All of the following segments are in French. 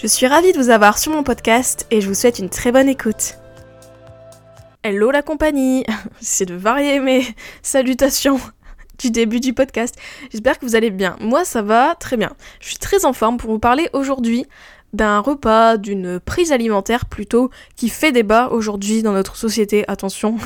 Je suis ravie de vous avoir sur mon podcast et je vous souhaite une très bonne écoute. Hello la compagnie C'est de varier mes salutations du début du podcast. J'espère que vous allez bien. Moi, ça va très bien. Je suis très en forme pour vous parler aujourd'hui d'un repas, d'une prise alimentaire plutôt, qui fait débat aujourd'hui dans notre société. Attention,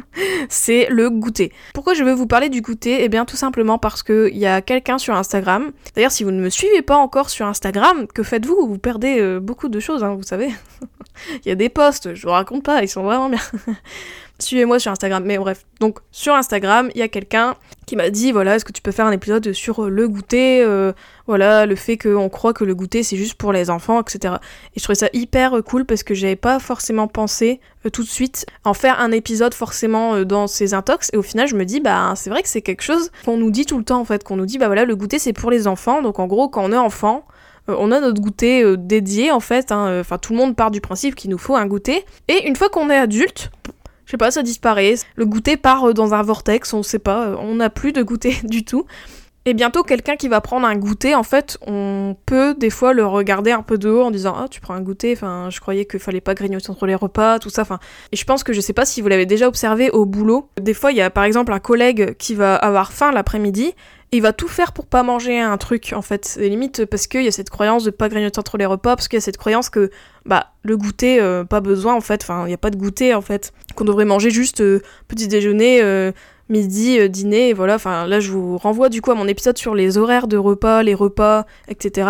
c'est le goûter. Pourquoi je veux vous parler du goûter? Eh bien tout simplement parce qu'il y a quelqu'un sur Instagram. D'ailleurs si vous ne me suivez pas encore sur Instagram, que faites-vous? Vous perdez euh, beaucoup de choses, hein, vous savez. Il y a des posts, je vous raconte pas, ils sont vraiment bien. Suivez-moi sur Instagram. Mais bref, donc sur Instagram, il y a quelqu'un qui m'a dit voilà, est-ce que tu peux faire un épisode sur le goûter euh, Voilà, le fait qu'on croit que le goûter c'est juste pour les enfants, etc. Et je trouvais ça hyper cool parce que j'avais pas forcément pensé euh, tout de suite en faire un épisode forcément euh, dans ces intox. Et au final, je me dis bah c'est vrai que c'est quelque chose qu'on nous dit tout le temps en fait, qu'on nous dit bah voilà, le goûter c'est pour les enfants. Donc en gros, quand on est enfant, on a notre goûter dédié en fait. Hein, enfin, tout le monde part du principe qu'il nous faut un goûter. Et une fois qu'on est adulte, sais pas, ça disparaît. Le goûter part euh, dans un vortex, on sait pas, euh, on n'a plus de goûter du tout. Et bientôt, quelqu'un qui va prendre un goûter, en fait, on peut des fois le regarder un peu de haut en disant Ah, tu prends un goûter, enfin, je croyais qu'il fallait pas grignoter entre les repas, tout ça, enfin. Et je pense que je sais pas si vous l'avez déjà observé au boulot. Des fois, il y a par exemple un collègue qui va avoir faim l'après-midi il va tout faire pour pas manger un truc en fait. C'est limite parce qu'il y a cette croyance de pas grignoter entre les repas, parce qu'il y a cette croyance que bah le goûter, euh, pas besoin en fait, enfin il n'y a pas de goûter en fait, qu'on devrait manger juste euh, petit déjeuner, euh, midi, dîner, et voilà, enfin là je vous renvoie du coup à mon épisode sur les horaires de repas, les repas, etc.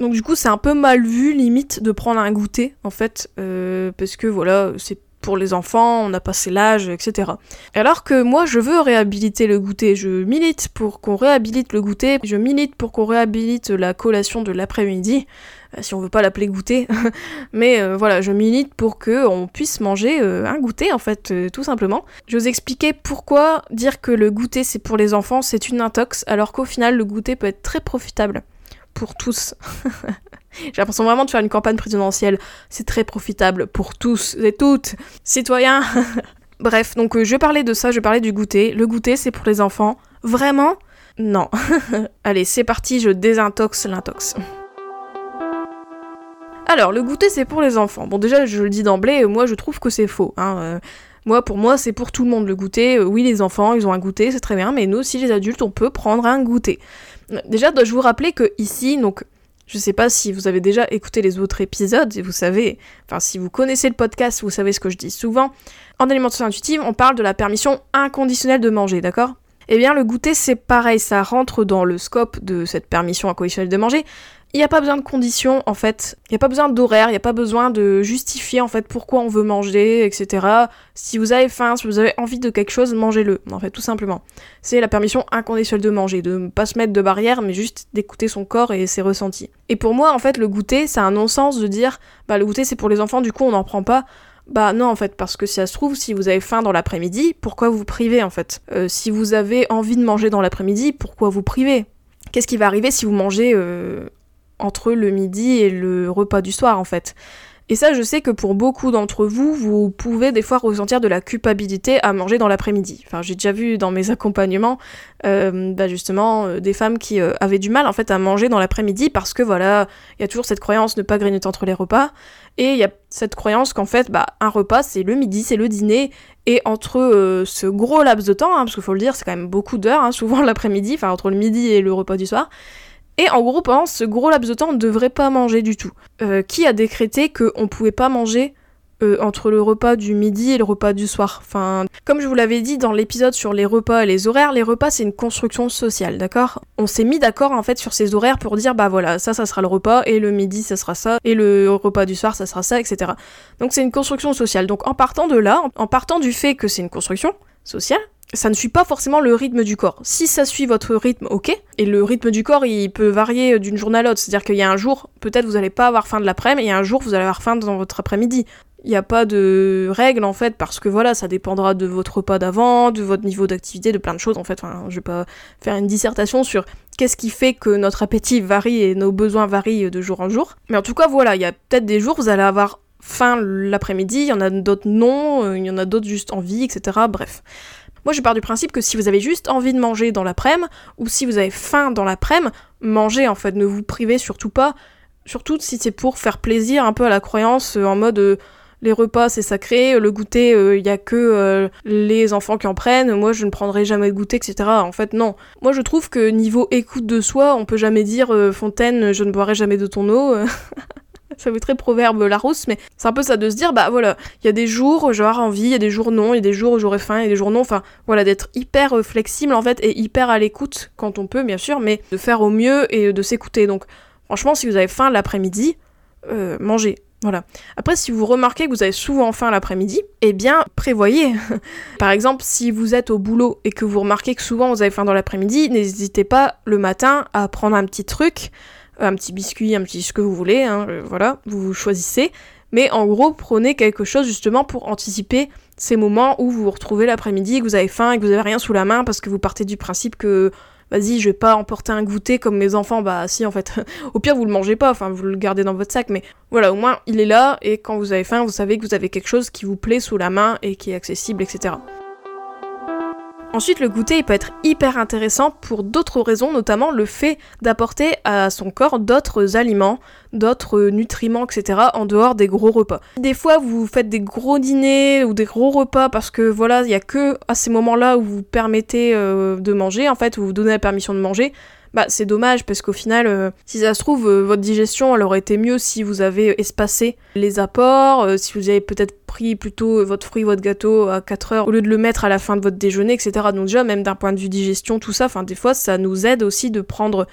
Donc du coup c'est un peu mal vu limite de prendre un goûter en fait, parce que voilà, c'est pour les enfants, on a passé l'âge, etc. Alors que moi, je veux réhabiliter le goûter. Je milite pour qu'on réhabilite le goûter. Je milite pour qu'on réhabilite la collation de l'après-midi, euh, si on veut pas l'appeler goûter. Mais euh, voilà, je milite pour que on puisse manger euh, un goûter, en fait, tout simplement. Je vous expliquer pourquoi dire que le goûter c'est pour les enfants, c'est une intox, alors qu'au final, le goûter peut être très profitable pour tous. J'ai l'impression vraiment de faire une campagne présidentielle. C'est très profitable pour tous et toutes, citoyens. Bref, donc euh, je parlais de ça, je parlais du goûter. Le goûter, c'est pour les enfants. Vraiment? Non. Allez, c'est parti, je désintoxe l'intox. Alors, le goûter, c'est pour les enfants. Bon, déjà, je le dis d'emblée, moi, je trouve que c'est faux. Hein. Euh, moi, pour moi, c'est pour tout le monde le goûter. Euh, oui, les enfants, ils ont un goûter, c'est très bien, mais nous aussi, les adultes, on peut prendre un goûter. Déjà, dois-je vous rappeler que ici, donc, je sais pas si vous avez déjà écouté les autres épisodes et vous savez, enfin si vous connaissez le podcast, vous savez ce que je dis souvent. En alimentation intuitive, on parle de la permission inconditionnelle de manger, d'accord? Eh bien, le goûter, c'est pareil, ça rentre dans le scope de cette permission inconditionnelle de manger, il n'y a pas besoin de conditions en fait, il n'y a pas besoin d'horaire, il n'y a pas besoin de justifier en fait pourquoi on veut manger, etc. Si vous avez faim, si vous avez envie de quelque chose, mangez-le, en fait, tout simplement. C'est la permission inconditionnelle de manger, de ne pas se mettre de barrière, mais juste d'écouter son corps et ses ressentis. Et pour moi, en fait, le goûter, c'est un non-sens de dire, bah le goûter c'est pour les enfants, du coup on n'en prend pas. Bah non en fait, parce que si ça se trouve, si vous avez faim dans l'après-midi, pourquoi vous privez en fait? Euh, Si vous avez envie de manger dans l'après-midi, pourquoi vous privez? Qu'est-ce qui va arriver si vous mangez euh, entre le midi et le repas du soir en fait. Et ça, je sais que pour beaucoup d'entre vous, vous pouvez des fois ressentir de la culpabilité à manger dans l'après-midi. Enfin, j'ai déjà vu dans mes accompagnements, euh, bah justement, euh, des femmes qui euh, avaient du mal en fait à manger dans l'après-midi parce que voilà, il y a toujours cette croyance ne pas grignoter entre les repas, et il y a cette croyance qu'en fait, bah, un repas c'est le midi, c'est le dîner, et entre ce gros laps de temps, hein, parce qu'il faut le dire, c'est quand même beaucoup d'heures, hein, souvent l'après-midi, enfin entre le midi et le repas du soir, et en gros, pendant ce gros laps de temps, on ne devrait pas manger du tout. Euh, qui a décrété qu'on ne pouvait pas manger euh, entre le repas du midi et le repas du soir? Enfin, comme je vous l'avais dit dans l'épisode sur les repas et les horaires, les repas c'est une construction sociale, d'accord? On s'est mis d'accord en fait sur ces horaires pour dire bah voilà, ça ça sera le repas et le midi ça sera ça et le repas du soir ça sera ça, etc. Donc c'est une construction sociale. Donc en partant de là, en partant du fait que c'est une construction sociale, ça ne suit pas forcément le rythme du corps. Si ça suit votre rythme, ok. Et le rythme du corps, il peut varier d'une journée à l'autre. C'est-à-dire qu'il y a un jour, peut-être vous n'allez pas avoir faim de l'après-midi, et un jour, vous allez avoir faim dans votre après-midi. Il n'y a pas de règle en fait, parce que voilà, ça dépendra de votre repas d'avant, de votre niveau d'activité, de plein de choses en fait. Enfin, je vais pas faire une dissertation sur qu'est-ce qui fait que notre appétit varie et nos besoins varient de jour en jour. Mais en tout cas, voilà, il y a peut-être des jours vous allez avoir faim l'après-midi, il y en a d'autres non, euh, il y en a d'autres juste envie, etc. Bref. Moi, je pars du principe que si vous avez juste envie de manger dans l'après-midi, ou si vous avez faim dans l'après-midi, mangez en fait, ne vous privez surtout pas, surtout si c'est pour faire plaisir un peu à la croyance euh, en mode euh, les repas c'est sacré, le goûter il euh, y a que les enfants qui en prennent, moi je ne prendrai jamais de goûter, etc. En fait non. Moi je trouve que niveau écoute de soi, on peut jamais dire Fontaine, je ne boirai jamais de ton eau. ça fait très proverbe Larousse, mais c'est un peu ça de se dire, bah voilà, il y a des jours où j'aurai envie, il y a des jours non, il y a des jours où j'aurai faim, il y a des jours non, enfin voilà, d'être hyper euh, flexible en fait et hyper à l'écoute quand on peut, bien sûr, mais de faire au mieux et de s'écouter. Donc franchement, si vous avez faim l'après-midi, euh, mangez. Voilà. Après, si vous remarquez que vous avez souvent faim l'après-midi, eh bien, prévoyez. Par exemple, si vous êtes au boulot et que vous remarquez que souvent vous avez faim dans l'après-midi, n'hésitez pas le matin à prendre un petit truc un petit biscuit, un petit ce que vous voulez, hein, euh, voilà, vous choisissez. Mais en gros, prenez quelque chose justement pour anticiper ces moments où vous vous retrouvez l'après-midi, que vous avez faim et que vous avez rien sous la main parce que vous partez du principe que vas-y, je vais pas emporter un goûter comme mes enfants, bah si en fait. au pire, vous le mangez pas, enfin vous le gardez dans votre sac, mais voilà, au moins il est là et quand vous avez faim, vous savez que vous avez quelque chose qui vous plaît sous la main et qui est accessible, etc. Ensuite, le goûter il peut être hyper intéressant pour d'autres raisons, notamment le fait d'apporter à son corps d'autres aliments, d'autres nutriments, etc. en dehors des gros repas. Des fois, vous faites des gros dîners ou des gros repas parce que voilà, il y a que à ces moments-là où vous permettez euh, de manger, en fait, où vous donnez la permission de manger bah c'est dommage parce qu'au final, euh, si ça se trouve, euh, votre digestion elle aurait été mieux si vous avez espacé les apports, euh, si vous avez peut-être pris plutôt votre fruit, votre gâteau à 4 heures au lieu de le mettre à la fin de votre déjeuner, etc. Donc déjà, même d'un point de vue digestion, tout ça, enfin des fois ça nous aide aussi de prendre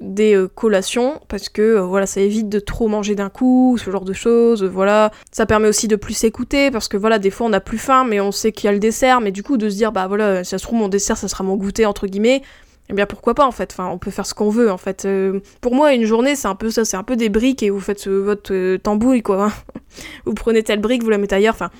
des collations parce que voilà ça évite de trop manger d'un coup ce genre de choses voilà ça permet aussi de plus s'écouter parce que voilà des fois on a plus faim mais on sait qu'il y a le dessert mais du coup de se dire bah voilà ça se trouve mon dessert ça sera mon goûter entre guillemets eh bien pourquoi pas en fait, enfin on peut faire ce qu'on veut en fait. Euh, pour moi une journée c'est un peu ça, c'est un peu des briques et vous faites euh, votre euh, tambouille quoi. vous prenez telle brique, vous la mettez ailleurs, enfin.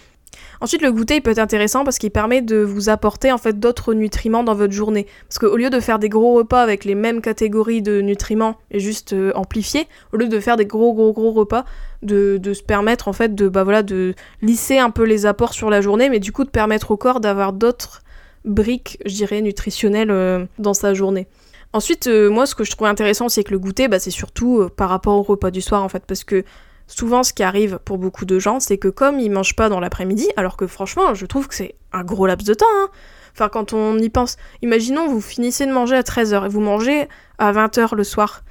Ensuite le goûter il peut être intéressant parce qu'il permet de vous apporter en fait d'autres nutriments dans votre journée. Parce qu'au lieu de faire des gros repas avec les mêmes catégories de nutriments et juste amplifiés, au lieu de faire des gros gros gros repas, de, de, se permettre en fait de bah voilà de lisser un peu les apports sur la journée, mais du coup de permettre au corps d'avoir d'autres brique, je dirais, nutritionnelle euh, dans sa journée. Ensuite, euh, moi, ce que je trouve intéressant, c'est que le goûter, bah, c'est surtout euh, par rapport au repas du soir, en fait, parce que souvent, ce qui arrive pour beaucoup de gens, c'est que comme ils mangent pas dans l'après-midi, alors que franchement, je trouve que c'est un gros laps de temps, hein. Enfin, quand on y pense, imaginons, vous finissez de manger à 13h et vous mangez à 20h le soir.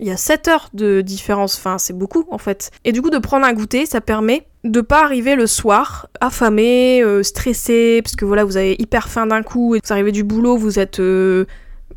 Il y a 7 heures de différence, enfin, c'est beaucoup, en fait. Et du coup, de prendre un goûter, ça permet de pas arriver le soir affamé, euh, stressé, parce que voilà, vous avez hyper faim d'un coup, et vous arrivez du boulot, vous êtes euh,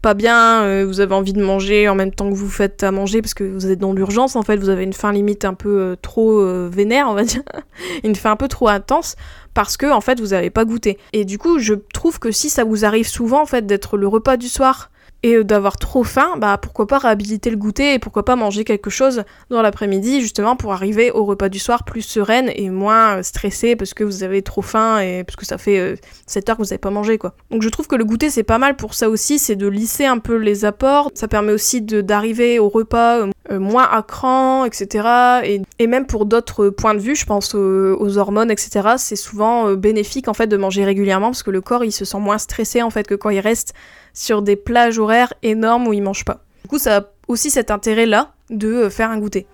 pas bien, euh, vous avez envie de manger en même temps que vous faites à manger, parce que vous êtes dans l'urgence, en fait, vous avez une faim limite un peu trop vénère, on va dire, une faim un peu trop intense, parce que en fait, vous avez pas goûté. Et du coup, je trouve que si ça vous arrive souvent, en fait, d'être le repas du soir, et euh, d'avoir trop faim, bah pourquoi pas réhabiliter le goûter et pourquoi pas manger quelque chose dans l'après-midi justement pour arriver au repas du soir plus sereine et moins euh, stressée parce que vous avez trop faim et parce que ça fait 7 euh, heures que vous n'avez pas mangé quoi. Donc je trouve que le goûter c'est pas mal pour ça aussi, c'est de lisser un peu les apports, ça permet aussi d'arriver au repas moins à cran, etc. Et, et même pour d'autres points de vue, je pense aux, hormones, etc. C'est souvent bénéfique en fait de manger régulièrement parce que le corps il se sent moins stressé en fait que quand il reste sur des plages horaires énormes où ils mangent pas. Du coup, ça a aussi cet intérêt-là de euh, faire un goûter.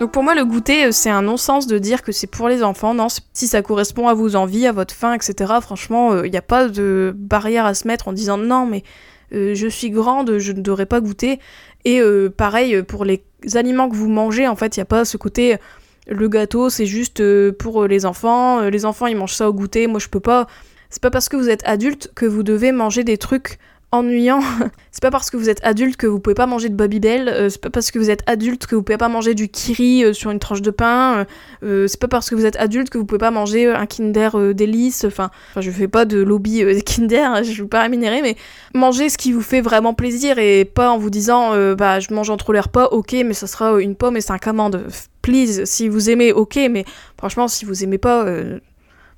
Donc pour moi, le goûter, euh, c'est un non-sens de dire que c'est pour les enfants. Non, si ça correspond à vos envies, à votre faim, etc., franchement, il euh, n'y a pas de barrière à se mettre en disant non, mais je suis grande, je ne devrais pas goûter. Et pareil, pour les aliments que vous mangez, en fait, il n'y a pas ce côté le gâteau, c'est juste pour les enfants. les enfants, ils mangent ça au goûter, moi je peux pas. C'est pas parce que vous êtes adulte que vous devez manger des trucs c'est pas parce que vous êtes adulte que vous pouvez pas manger de Babybel, euh, c'est pas parce que vous êtes adulte que vous pouvez pas manger du kiri euh, sur une tranche de pain, euh, c'est pas parce que vous êtes adulte que vous pouvez pas manger un Kinder délice, enfin, je fais pas de lobby Kinder, hein, je veux pas rémunérer, mais mangez ce qui vous fait vraiment plaisir et pas en vous disant bah je mange entre les repas, ok, mais ça sera une pomme et cinq amandes. Please, si vous aimez, ok, mais franchement, si vous aimez pas,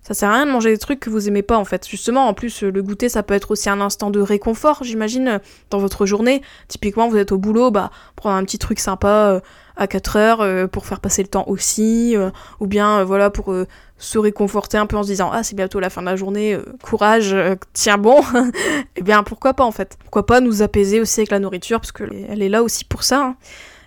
ça sert à rien de manger des trucs que vous aimez pas en fait. Justement, en plus, le goûter, ça peut être aussi un instant de réconfort, j'imagine, dans votre journée. Typiquement, vous êtes au boulot, bah, prendre un petit truc sympa euh, à 4 heures euh, pour faire passer le temps aussi, euh, ou bien voilà, pour se réconforter un peu en se disant Ah, c'est bientôt la fin de la journée, courage, tiens bon. Eh bien, pourquoi pas en fait Pourquoi pas nous apaiser aussi avec la nourriture, parce qu'elle est là aussi pour ça. Hein.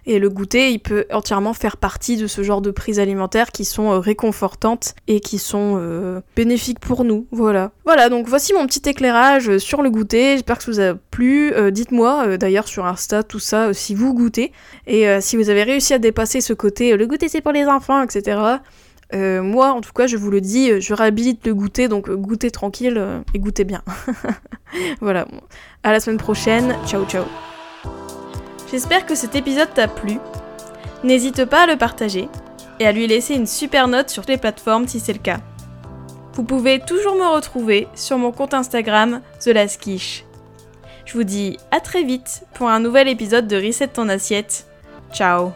Et le goûter, il peut entièrement faire partie de ce genre de prises alimentaires qui sont euh, réconfortantes et qui sont euh, bénéfiques pour nous. Voilà. Voilà, donc voici mon petit éclairage euh, sur le goûter. J'espère que ça vous a plu. Dites-moi d'ailleurs sur Insta tout ça si vous goûtez. Et si vous avez réussi à dépasser ce côté le goûter c'est pour les enfants, etc. moi, en tout cas, je vous le dis, je réhabilite le goûter, donc goûtez tranquille et goûtez bien. voilà. À la semaine prochaine. Ciao, ciao. J'espère que cet épisode t'a plu. N'hésite pas à le partager et à lui laisser une super note sur les plateformes si c'est le cas. Vous pouvez toujours me retrouver sur mon compte Instagram The Last Je vous dis à très vite pour un nouvel épisode de Reset ton assiette. Ciao